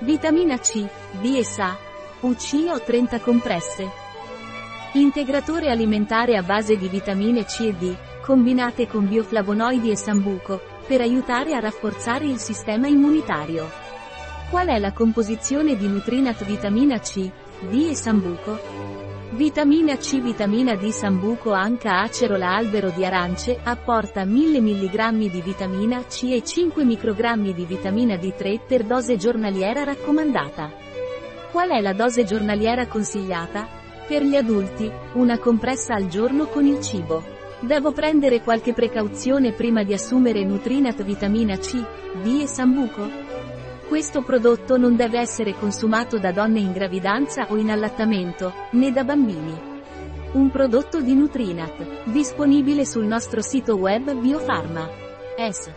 Vitamina C, D e SA. UC o 30 compresse. Integratore alimentare a base di vitamine C e D, combinate con bioflavonoidi e sambuco, per aiutare a rafforzare il sistema immunitario. Qual è la composizione di Nutrinat vitamina C, D e sambuco? Vitamina C Vitamina D Sambuco Anca Acerola Albero di arance, apporta 1000 mg di vitamina C e 5 microgrammi di vitamina D3 per dose giornaliera raccomandata. Qual è la dose giornaliera consigliata? Per gli adulti, una compressa al giorno con il cibo. Devo prendere qualche precauzione prima di assumere Nutrinat vitamina C, D e Sambuco? Questo prodotto non deve essere consumato da donne in gravidanza o in allattamento, né da bambini. Un prodotto di Nutrinat, disponibile sul nostro sito web Biofarma. S.